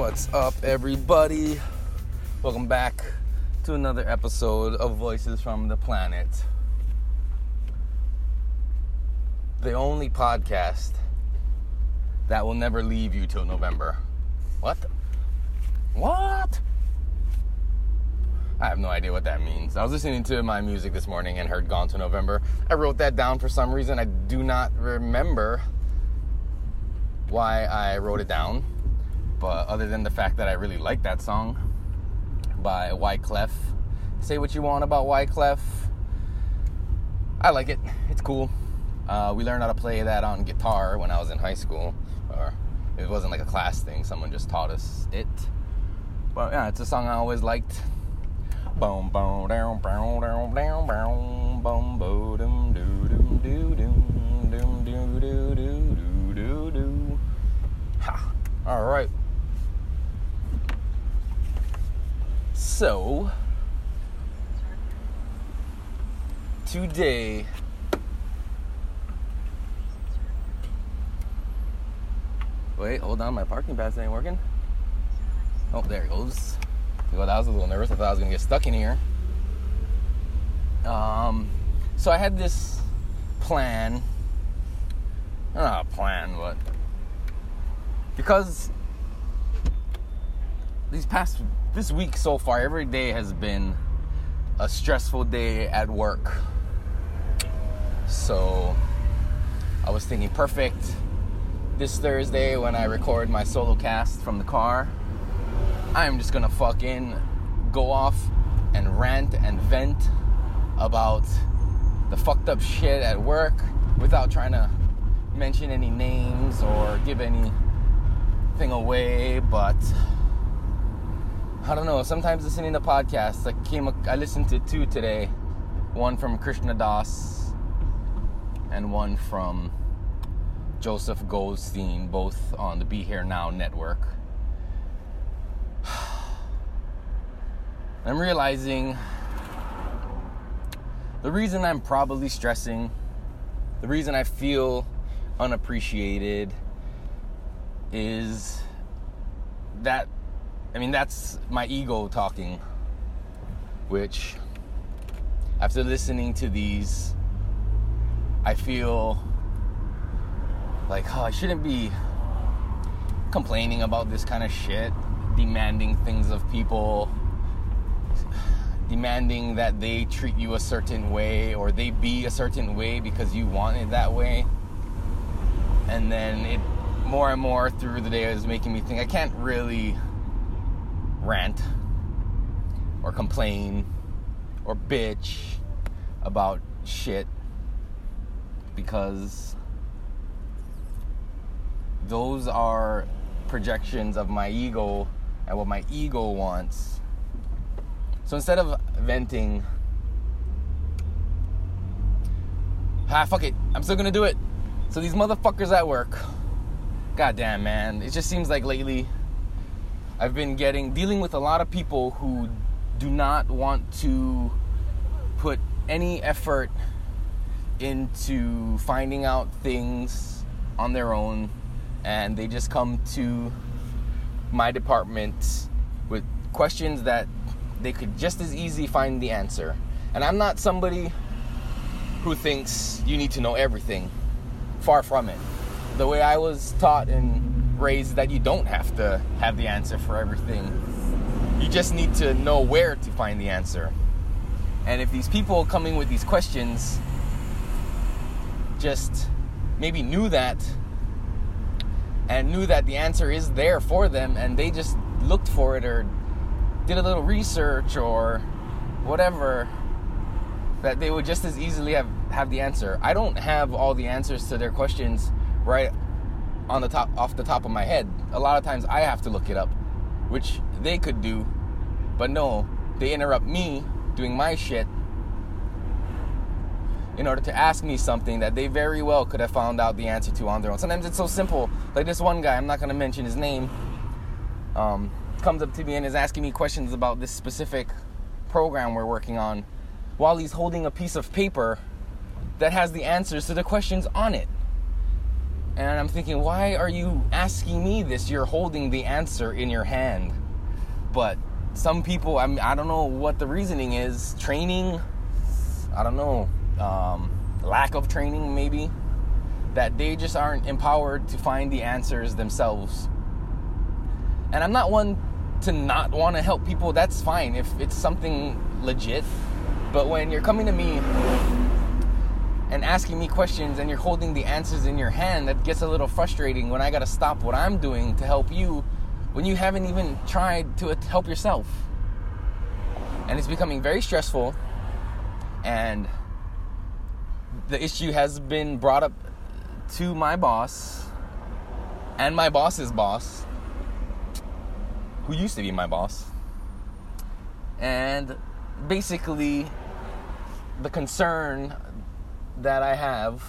What's up, everybody? Welcome back to another episode of Voices from the Planet. The only podcast that will never leave you till November. What? What? I have no idea what that means. I was listening to my music this morning and heard Gone Till November. I wrote that down for some reason. I do not remember why I wrote it down, but other than the fact that I really like that song by Wyclef. Say what you want about Wyclef. I like it. It's cool. Uh, we learned how to play that on guitar when I was in high school, or it wasn't like a class thing. Someone just taught us it. But yeah, it's a song I always liked. Boom, boom, down, down, down, down, down, boom, boom, dum, doo, dum, doo, dum, dum, doo, doo, doo, doo, doo, doo. Ha! All right. So, today, wait, hold on, my parking pass ain't working. Oh, there it goes. Well, that was a little nervous. I thought I was gonna get stuck in here. Um, so I had this plan. Not a plan, but because these past this week so far, every day has been a stressful day at work. So I was thinking, perfect. This Thursday, when I record my solo cast from the car, I'm just gonna fucking go off and rant and vent about the fucked up shit at work without trying to mention any names or give anything away, but I don't know. Sometimes listening to podcasts, I came, I listened to two today, one from Krishna Das and one from Joseph Goldstein, both on the Be Here Now network. I'm realizing the reason I'm probably stressing, the reason I feel unappreciated is that I mean that's my ego talking which after listening to these I feel like oh I shouldn't be complaining about this kind of shit demanding things of people demanding that they treat you a certain way or they be a certain way because you want it that way. And then it more and more through the day is making me think I can't really rant or complain or bitch about shit because those are projections of my ego and what my ego wants. So instead of venting, ah, fuck it, I'm still gonna do it. So these motherfuckers at work, goddamn man, it just seems like lately I've been getting dealing with a lot of people who do not want to put any effort into finding out things on their own and they just come to my department with questions that they could just as easily find the answer. And I'm not somebody who thinks you need to know everything. Far from it. The way I was taught and raised that you don't have to have the answer for everything. You just need to know where to find the answer. And if these people coming with these questions just maybe knew that and knew that the answer is there for them and they just looked for it or did a little research or whatever, that they would just as easily have, have the answer. I don't have all the answers to their questions right on the top off the top of my head. A lot of times I have to look it up, which they could do, but no, they interrupt me doing my shit in order to ask me something that they very well could have found out the answer to on their own. Sometimes it's so simple. Like this one guy, I'm not going to mention his name. Um, comes up to me and is asking me questions about this specific program we're working on while he's holding a piece of paper that has the answers to the questions on it. And I'm thinking, why are you asking me this? You're holding the answer in your hand. But some people, I, mean, I don't know what the reasoning is. Training, I don't know. Um, lack of training, maybe. That they just aren't empowered to find the answers themselves. And I'm not one to not want to help people. That's fine if it's something legit. But when you're coming to me and asking me questions and you're holding the answers in your hand, that gets a little frustrating when I gotta stop what I'm doing to help you when you haven't even tried to help yourself. And it's becoming very stressful, and the issue has been brought up to my boss and my boss's boss, who used to be my boss. And basically, the concern that I have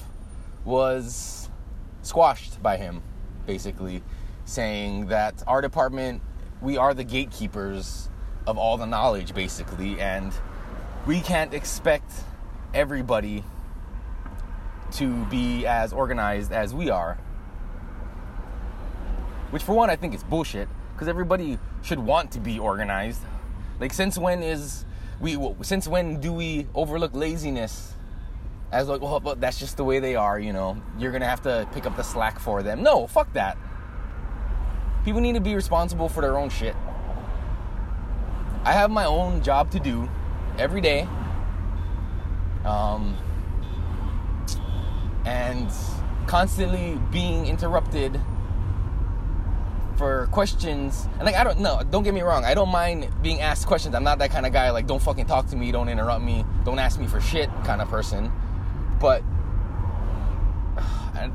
was squashed by him, basically saying that our department, we are the gatekeepers of all the knowledge, basically, and we can't expect everybody to be as organized as we are. Which, for one, I think is bullshit, because everybody should want to be organized. Like, since when is we? Since when do we overlook laziness as like, well, but that's just the way they are, you know. You're gonna have to pick up the slack for them. No, fuck that. People need to be responsible for their own shit. I have my own job to do every day. Um, and constantly being interrupted for questions. And like I don't know, don't get me wrong, I don't mind being asked questions. I'm not that kind of guy like don't fucking talk to me, don't interrupt me, don't ask me for shit kind of person. But I,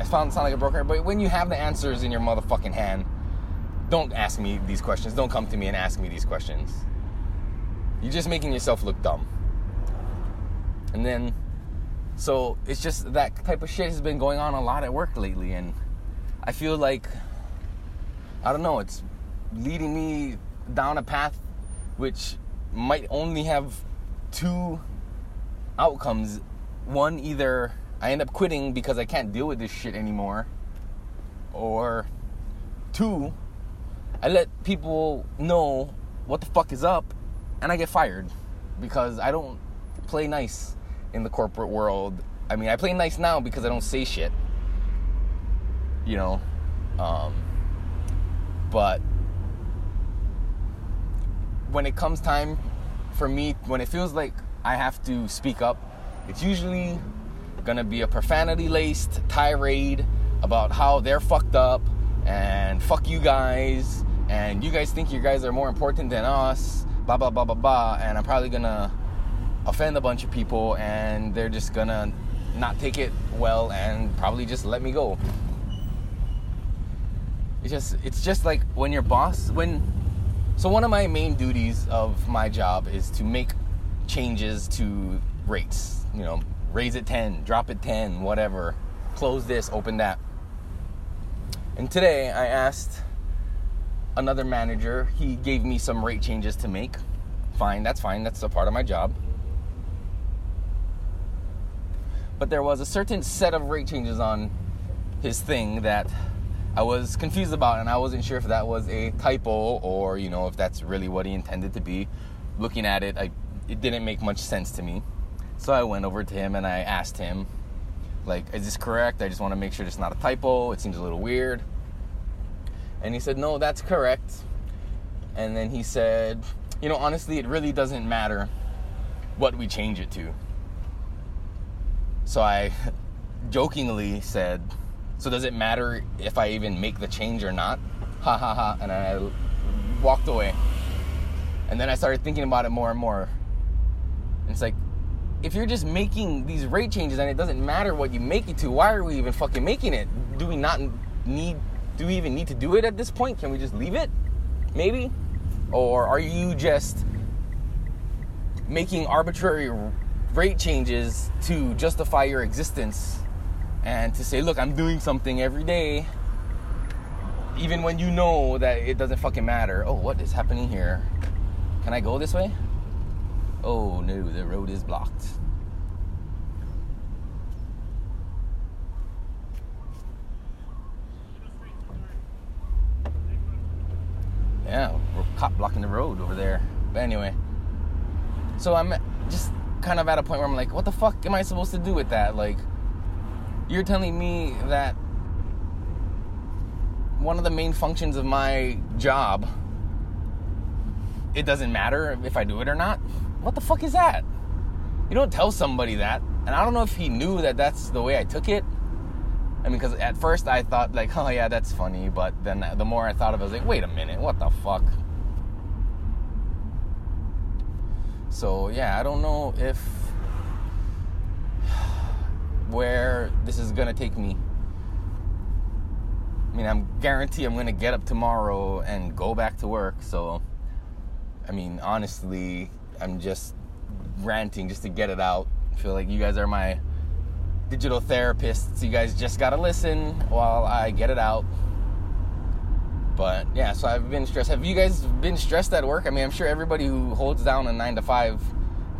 I found sound like a broker, but when you have the answers in your motherfucking hand, don't ask me these questions. Don't come to me and ask me these questions. You're just making yourself look dumb. And then so it's just that type of shit has been going on a lot at work lately and I feel like I don't know, it's leading me down a path which might only have two outcomes one either I end up quitting because I can't deal with this shit anymore, or two, I let people know what the fuck is up and I get fired because I don't play nice in the corporate world. I mean, I play nice now because I don't say shit. You know, um, but when it comes time for me, when it feels like I have to speak up, it's usually gonna be a profanity laced tirade about how they're fucked up and fuck you guys and you guys think you guys are more important than us, blah blah blah blah blah, and I'm probably gonna offend a bunch of people and they're just gonna not take it well and probably just let me go. It's just it's just like when your boss when so one of my main duties of my job is to make changes to rates you know, raise it 10, drop it 10, whatever. Close this, open that. And today I asked another manager, he gave me some rate changes to make. Fine, that's fine, that's a part of my job. But there was a certain set of rate changes on his thing that I was confused about, and I wasn't sure if that was a typo or, you know, if that's really what he intended to be. Looking at it, I, it didn't make much sense to me. So I went over to him and I asked him, like, is this correct? I just want to make sure it's not a typo. It seems a little weird. And he said, no, that's correct. And then he said, you know, honestly, it really doesn't matter what we change it to. So I jokingly said, so does it matter if I even make the change or not? Ha ha ha. And I walked away. And then I started thinking about it more and more. And it's like, if you're just making these rate changes and it doesn't matter what you make it to, why are we even fucking making it? Do we not need, do we even need to do it at this point? Can we just leave it? Maybe? Or are you just making arbitrary rate changes to justify your existence and to say, look, I'm doing something every day, even when you know that it doesn't fucking matter. Oh, what is happening here? Can I go this way? Oh no, the road is blocked. Yeah, we're cop blocking the road over there. But anyway, so I'm just kind of at a point where I'm like, what the fuck am I supposed to do with that? Like, you're telling me that one of the main functions of my job it doesn't matter if I do it or not. What the fuck is that? You don't tell somebody that. And I don't know if he knew that that's the way I took it. I mean, because at first I thought, like, oh yeah, that's funny. But then the more I thought of it, I was like, wait a minute, what the fuck? So yeah, I don't know if where this is gonna take me. I mean, I'm guarantee I'm gonna get up tomorrow and go back to work. So, I mean, honestly, I'm just ranting just to get it out. I feel like you guys are my digital therapists. You guys just gotta listen while I get it out. But yeah, so I've been stressed. Have you guys been stressed at work? I mean, I'm sure everybody who holds down a nine to five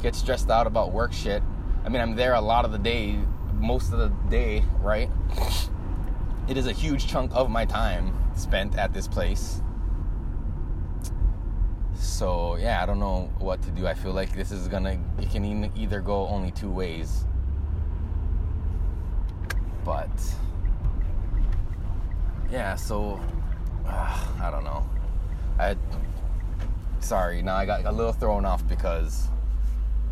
gets stressed out about work shit. I mean, I'm there a lot of the day, most of the day, right? It is a huge chunk of my time spent at this place. So yeah, I don't know what to do. I feel like this is gonna, it can either go only two ways. But yeah, so uh, I don't know. I sorry. Now I got a little thrown off because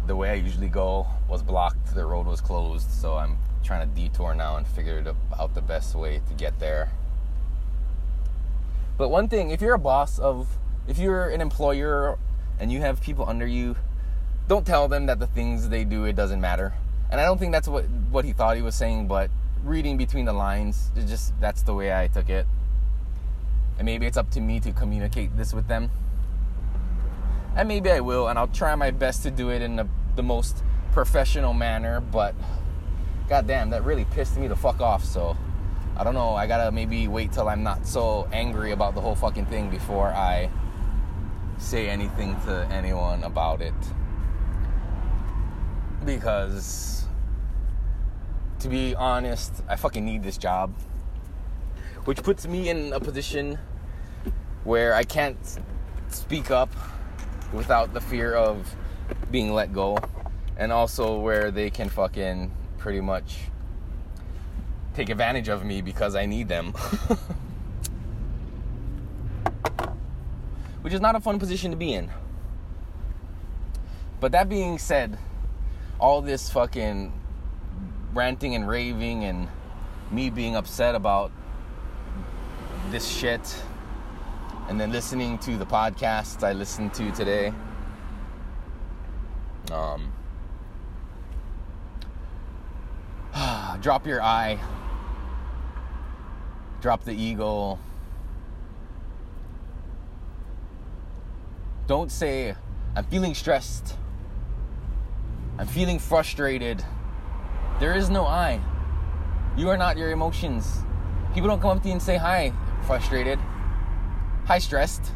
the way I usually go was blocked. The road was closed, so I'm trying to detour now and figure out the best way to get there. But one thing, if you're a boss of, if you're an employer and you have people under you, don't tell them that the things they do it doesn't matter. And I don't think that's what what he thought he was saying, but reading between the lines, just that's the way I took it and maybe it's up to me to communicate this with them. And maybe I will, and I'll try my best to do it in the, the most professional manner, but goddamn, that really pissed me the fuck off, so I don't know, I gotta maybe wait till I'm not so angry about the whole fucking thing before I say anything to anyone about it. Because, to be honest, I fucking need this job which puts me in a position where I can't speak up without the fear of being let go, and also where they can fucking pretty much take advantage of me because I need them. which is not a fun position to be in. But that being said, all this fucking ranting and raving and me being upset about this shit and then listening to the podcasts I listened to today. Um, drop your eye, drop the ego. Don't say, I'm feeling stressed, I'm feeling frustrated. There is no I. You are not your emotions. People don't come up to you and say hi frustrated, high stressed.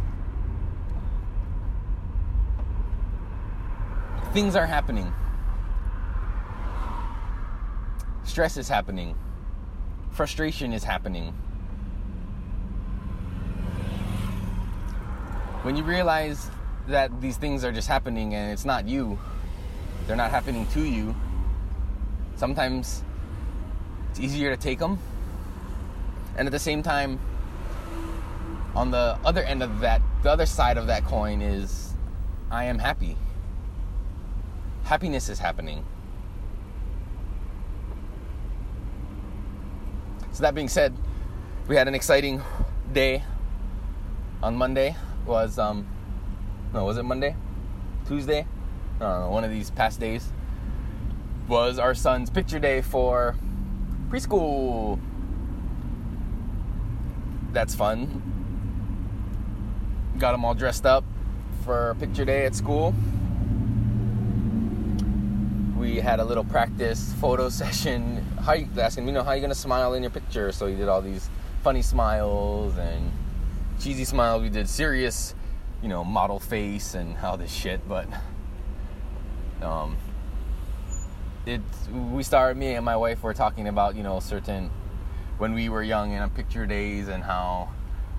Things are happening. Stress is happening. Frustration is happening. When you realize that these things are just happening and it's not you, they're not happening to you, sometimes it's easier to take them. And at the same time, on the other end of that, the other side of that coin is I am happy. Happiness is happening. So that being said, we had an exciting day on Monday. Was um no, was it Monday? Tuesday? I don't know, one of these past days was our son's picture day for preschool. That's fun got them all dressed up for picture day at school. We had a little practice photo session. How you asking, you know, how you gonna smile in your picture? So he did all these funny smiles and cheesy smiles. We did serious, you know, model face and all this shit. But um, it we started. Me and my wife were talking about you know certain when we were young and picture days and how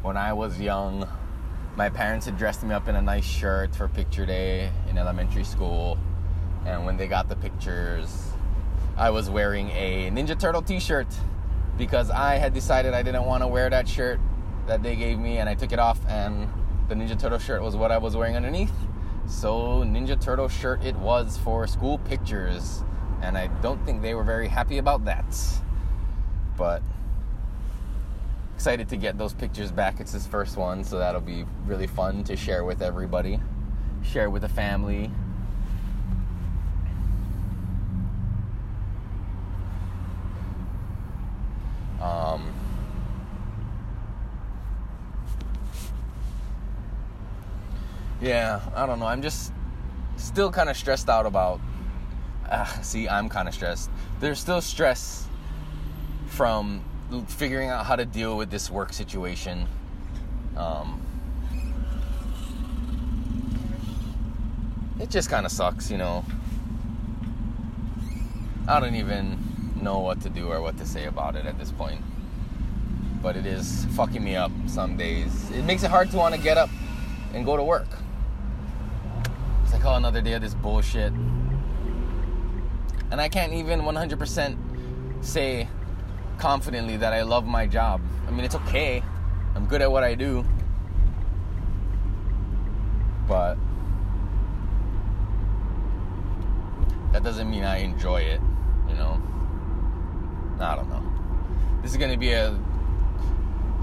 when I was young my parents had dressed me up in a nice shirt for picture day in elementary school. And when they got the pictures, I was wearing a Ninja Turtle t shirt because I had decided I didn't want to wear that shirt that they gave me and I took it off and the Ninja Turtle shirt was what I was wearing underneath. So, Ninja Turtle shirt it was for school pictures. And I don't think they were very happy about that. But excited to get those pictures back. It's his first one, so that'll be really fun to share with everybody, share with the family. Um, yeah, I don't know. I'm just still kind of stressed out about. Uh, see, I'm kind of stressed. There's still stress from figuring out how to deal with this work situation. Um, it just kind of sucks, you know. I don't even know what to do or what to say about it at this point. But it is fucking me up some days. It makes it hard to want to get up and go to work. Oh, another day of this bullshit. And I can't even 100% say confidently that I love my job. I mean, it's okay. I'm good at what I do. But that doesn't mean I enjoy it, you know? I don't know. This is to be a.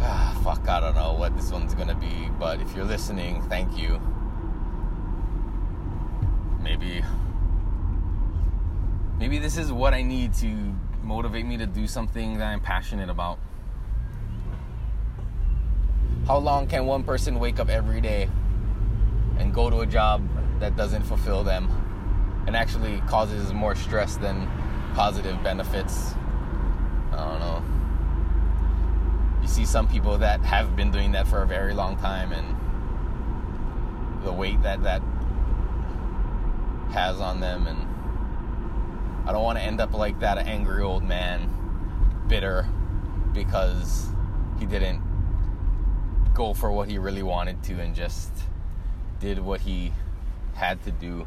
Ah, fuck, I don't know what this one's to be, but if you're listening, thank you. Maybe. Maybe this is what I need to motivate me to do something that I'm passionate about. How long can one person wake up every day and go to a job that doesn't fulfill them and actually causes more stress than positive benefits? I don't know. You see some people that have been doing that for a very long time and the weight that that has on them and I don't want to end up like that angry old man, bitter because he didn't go for what he really wanted to and just did what he had to do.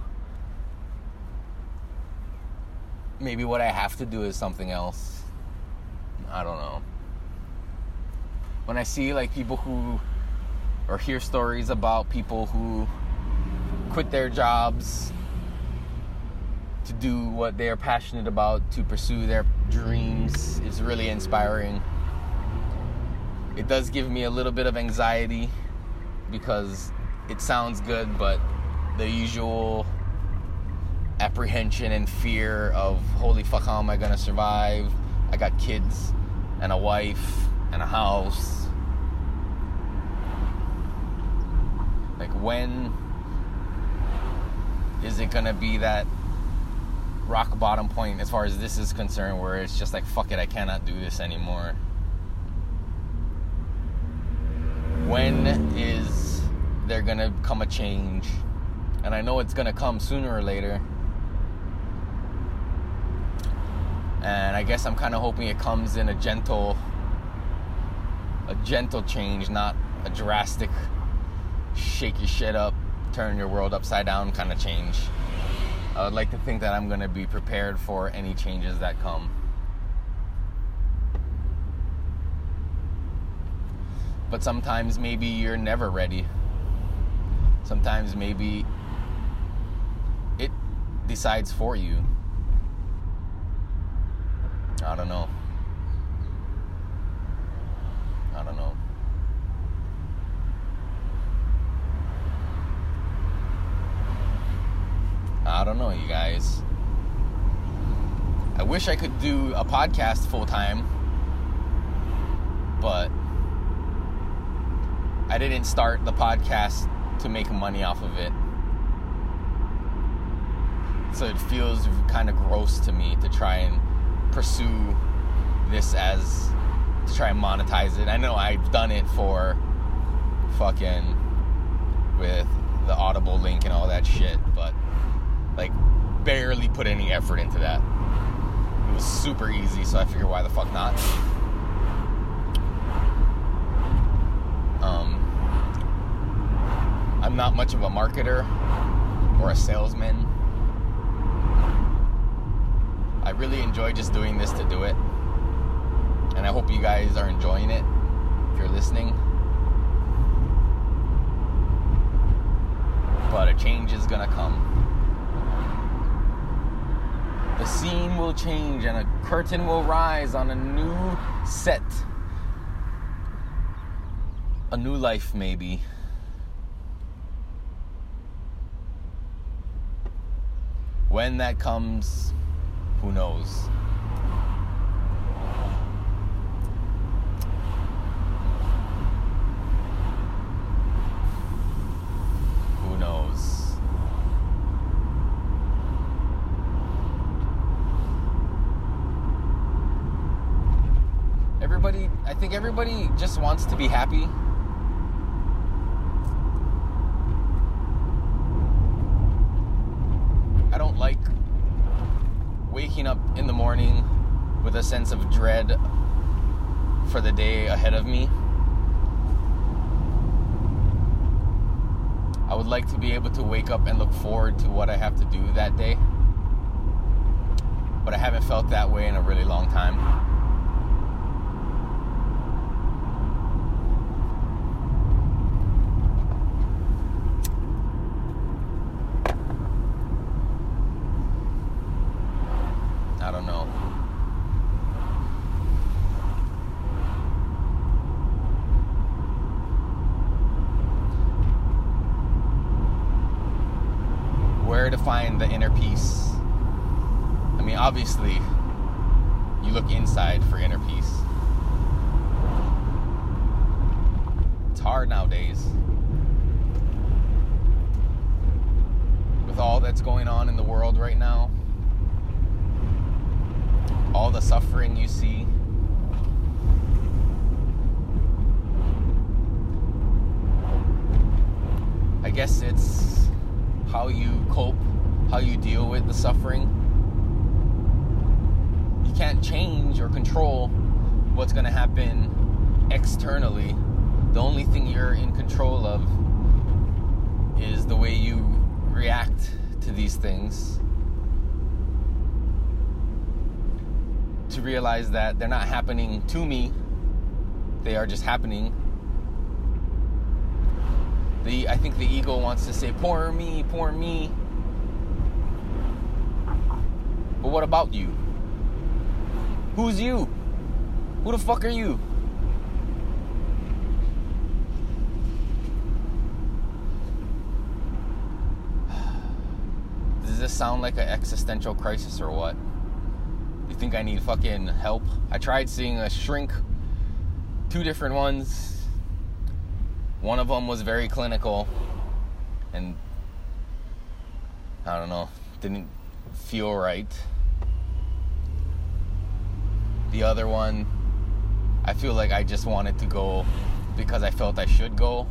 Maybe what I have to do is something else. I don't know. When I see like people who or hear stories about people who quit their jobs to do what they're passionate about, to pursue their dreams. is really inspiring. It does give me a little bit of anxiety because it sounds good, but the usual apprehension and fear of holy fuck, how am I gonna survive? I got kids and a wife and a house. Like, when is it gonna be that rock bottom point as far as this is concerned where it's just like fuck it I cannot do this anymore. When is there gonna come a change? And I know it's gonna come sooner or later. And I guess I'm kind of hoping it comes in a gentle a gentle change not a drastic shake your shit up turn your world upside down kind of change I would like to think that I'm going to be prepared for any changes that come. But sometimes maybe you're never ready. Sometimes maybe it decides for you. I don't know. I don't know. I don't know, you guys. I wish I could do a podcast full time, but I didn't start the podcast to make money off of it. So it feels kind of gross to me to try and pursue this as to try and monetize it. I know I've done it for fucking with the Audible link and all that shit, but like, barely put any effort into that. It was super easy, so I figured why the fuck not. Um, I'm not much of a marketer or a salesman. I really enjoy just doing this to do it. And I hope you guys are enjoying it if you're listening. But a change is gonna come. The scene will change and a curtain will rise on a new set. A new life, maybe. When that comes, who knows? Who knows? Everybody, I think everybody just wants to be happy. I don't like waking up in the morning with a sense of dread for the day ahead of me. I would like to be able to wake up and look forward to what I have to do that day. But I haven't felt that way in a really long time. I don't know. Where to find the inner peace? I mean, obviously, you look inside for inner peace. It's hard nowadays. With all that's going on in the world right now, all the suffering you see. I guess it's how you cope, how you deal with the suffering. Can't change or control what's going to happen externally. The only thing you're in control of is the way you react to these things. to realize that they're not happening to me, they are just happening. The I think the ego wants to say, "Poor me, poor me." But what about you? Who's you? Who the fuck are you? Does this sound like an existential crisis or what? You think I need fucking help? I tried seeing a shrink, two different ones. One of them was very clinical, and I don't know, didn't feel right. The other one, I feel like I just wanted to go because I felt I should go.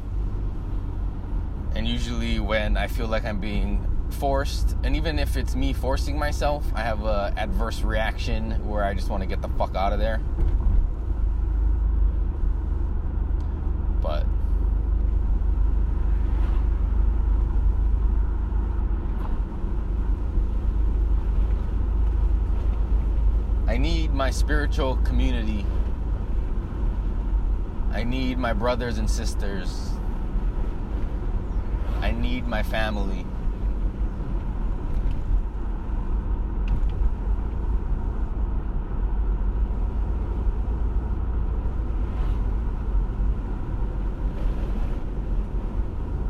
And usually, when I feel like I'm being forced, and even if it's me forcing myself, I have a adverse reaction where I just want to get the fuck out of there. But I need my spiritual community. I need my brothers and sisters. I need my family.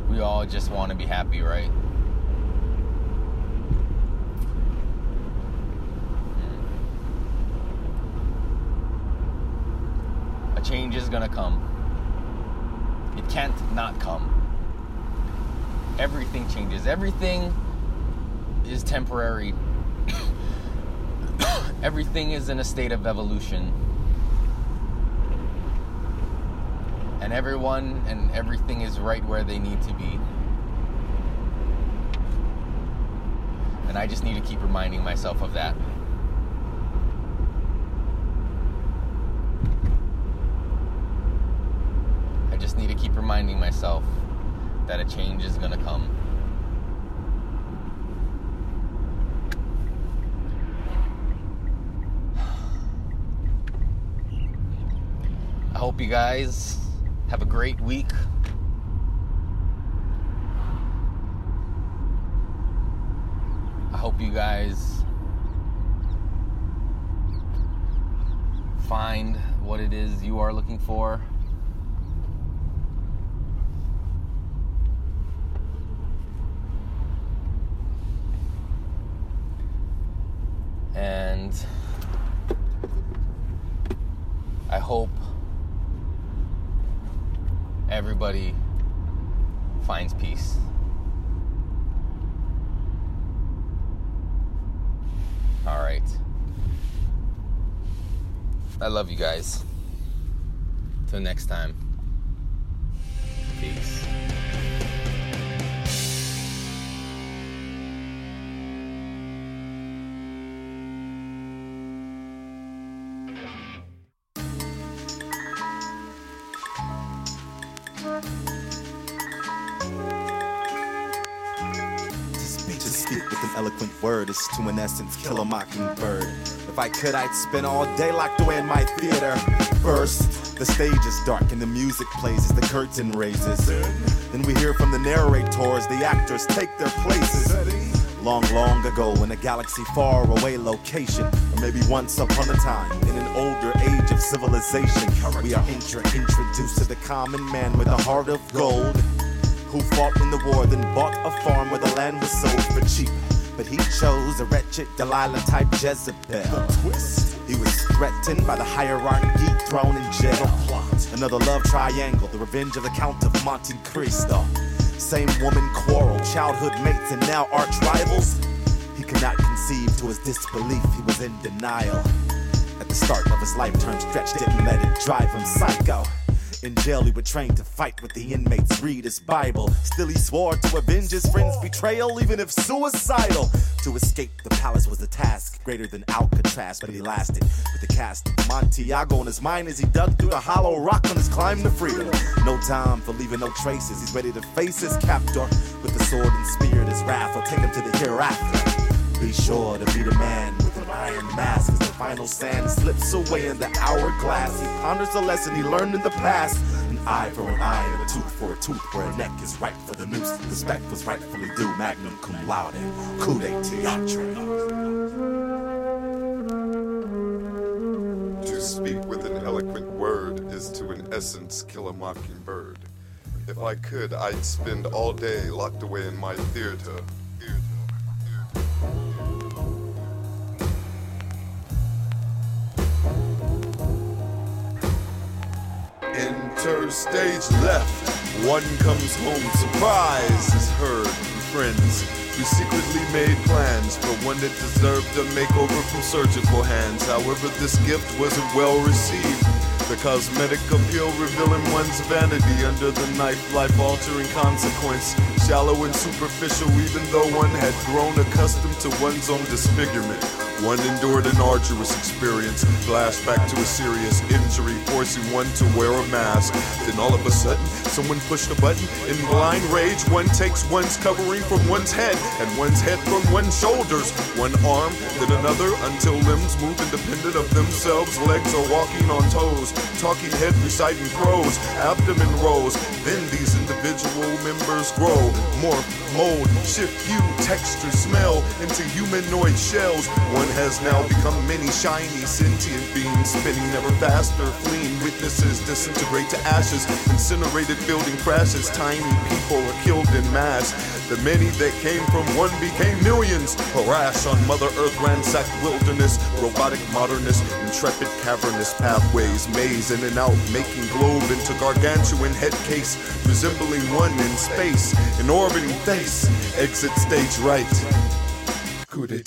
we all just want to be happy, right? Change is gonna come. It can't not come. Everything changes. Everything is temporary. Everything is in a state of evolution. and everyone and everything is right where they need to be. And I just need to keep reminding myself of that. I just need to keep reminding myself that a change is gonna come. I hope you guys have a great week. I hope you guys find what it is you are looking for. And I hope everybody finds peace. All right. I love you guys. Till next time. Peace. An eloquent word is to, in essence, kill a mockingbird. If I could, I'd spend all day locked away in my theater. First, the stage is dark and the music plays as the curtain raises. Then we hear from the narrators, the actors take their places. Long, long ago, in a galaxy far away location, or maybe once upon a time, in an older age of civilization, we are intro- introduced to the common man with a heart of gold who fought in the war, then bought a farm where the land was sold for cheap. But he chose a wretched Delilah type Jezebel. He was threatened by the hierarchy thrown in jail. Another love triangle, the revenge of the Count of Monte Cristo. Same woman quarrel, childhood mates, and now arch rivals. He could not conceive to his disbelief, he was in denial. At the start of his life term stretch, didn't let it drive him psycho. In jail, he would train to fight with the inmates, read his Bible. Still, he swore to avenge his friend's betrayal, even if suicidal. To escape the palace was a task greater than Alcatraz, but he lasted with the cast of Montiago on his mind as he dug through the hollow rock on his climb to freedom. No time for leaving no traces. He's ready to face his captor with the sword and spear. His wrath will take him to the hereafter. Be sure to be the man iron mask as the final sand slips away in the hourglass. He ponders the lesson he learned in the past. An eye for an eye and a tooth for a tooth, where a neck is right for the noose. Respect was rightfully due, magnum cum laude, coup de. To speak with an eloquent word is to, in essence, kill a mockingbird. If I could, I'd spend all day locked away in my theater. Stage left. One comes home, surprise is heard from friends who secretly made plans for one that deserved a makeover from surgical hands. However, this gift wasn't well received. The cosmetic appeal revealing one's vanity under the knife, life altering consequence. Shallow and superficial, even though one had grown accustomed to one's own disfigurement. One endured an arduous experience, flashback to a serious injury, forcing one to wear a mask. Then all of a sudden, someone pushed a button. In blind rage, one takes one's covering from one's head and one's head from one's shoulders. One arm, then another, until limbs move independent of themselves. Legs are walking on toes, talking head reciting prose, abdomen rolls. Then these individual members grow, morph, mold, shift hue, texture, smell into humanoid shells. One has now become many shiny, sentient beings, spinning ever faster, fleeing witnesses disintegrate to ashes, incinerated building crashes. Tiny people are killed in mass. The many that came from one became millions. Harass on Mother Earth, ransacked wilderness, robotic modernist, intrepid cavernous pathways, maze in and out, making globe into gargantuan headcase, resembling one in space, an orbiting face. Exit stage right. Coup. He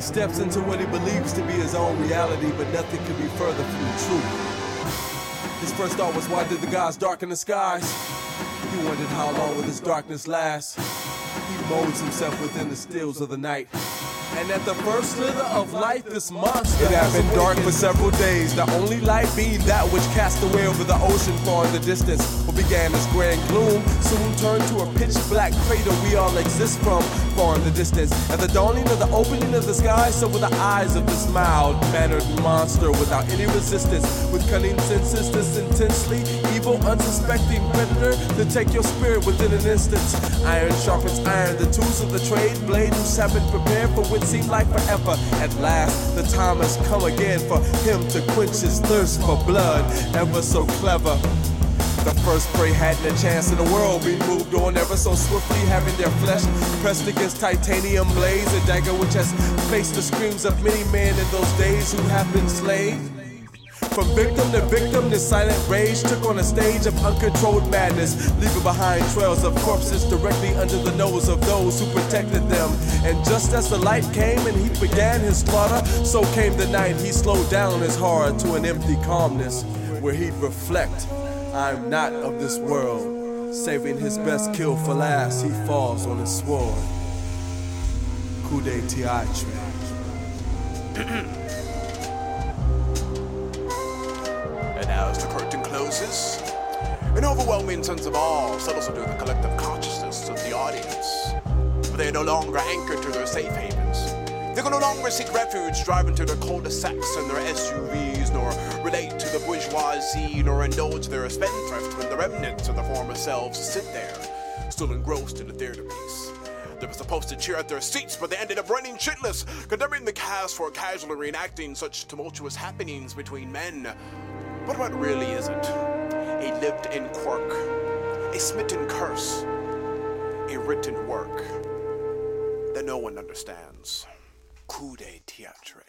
steps into what he believes to be his own reality, but nothing could be further from the truth. His first thought was, why did the gods darken the skies? He wondered how long will this darkness last? He molds himself within the stills of the night. And at the first slither of light, this monster It had been dark for several days, the only light being that which cast away over the ocean far in the distance. What began as grand gloom soon turned to a pitch black crater we all exist from far in the distance. At the dawning of the opening of the sky, so were the eyes of this mild mannered monster without any resistance, with cunning senses, this intensely evil, unsuspecting predator to take your spirit within an instant. Iron sharpens iron, the tools of the trade blade who have been prepared for what seemed like forever. At last, the time has come again for him to quench his thirst for blood, ever so clever. The first prey hadn't a chance in the world, being moved on ever so swiftly, having their flesh pressed against titanium blades, a dagger which has faced the screams of many men in those days who have been slain. From victim to victim, this silent rage took on a stage of uncontrolled madness, leaving behind trails of corpses directly under the nose of those who protected them. And just as the light came and he began his slaughter, so came the night. He slowed down his horror to an empty calmness where he'd reflect I'm not of this world. Saving his best kill for last, he falls on his sword. Coup de théâtre. closes, an overwhelming sense of awe settles into the collective consciousness of the audience. For they are no longer anchored to their safe havens. They can no longer seek refuge driving to their cul-de-sacs in their SUVs, nor relate to the bourgeoisie, nor indulge their spendthrift when the remnants of their former selves sit there, still engrossed in the theater piece. They were supposed to cheer at their seats, but they ended up running shitless, condemning the cast for casually reenacting such tumultuous happenings between men. But what really is it? A lived in quirk, a smitten curse, a written work that no one understands. Coup de théâtre.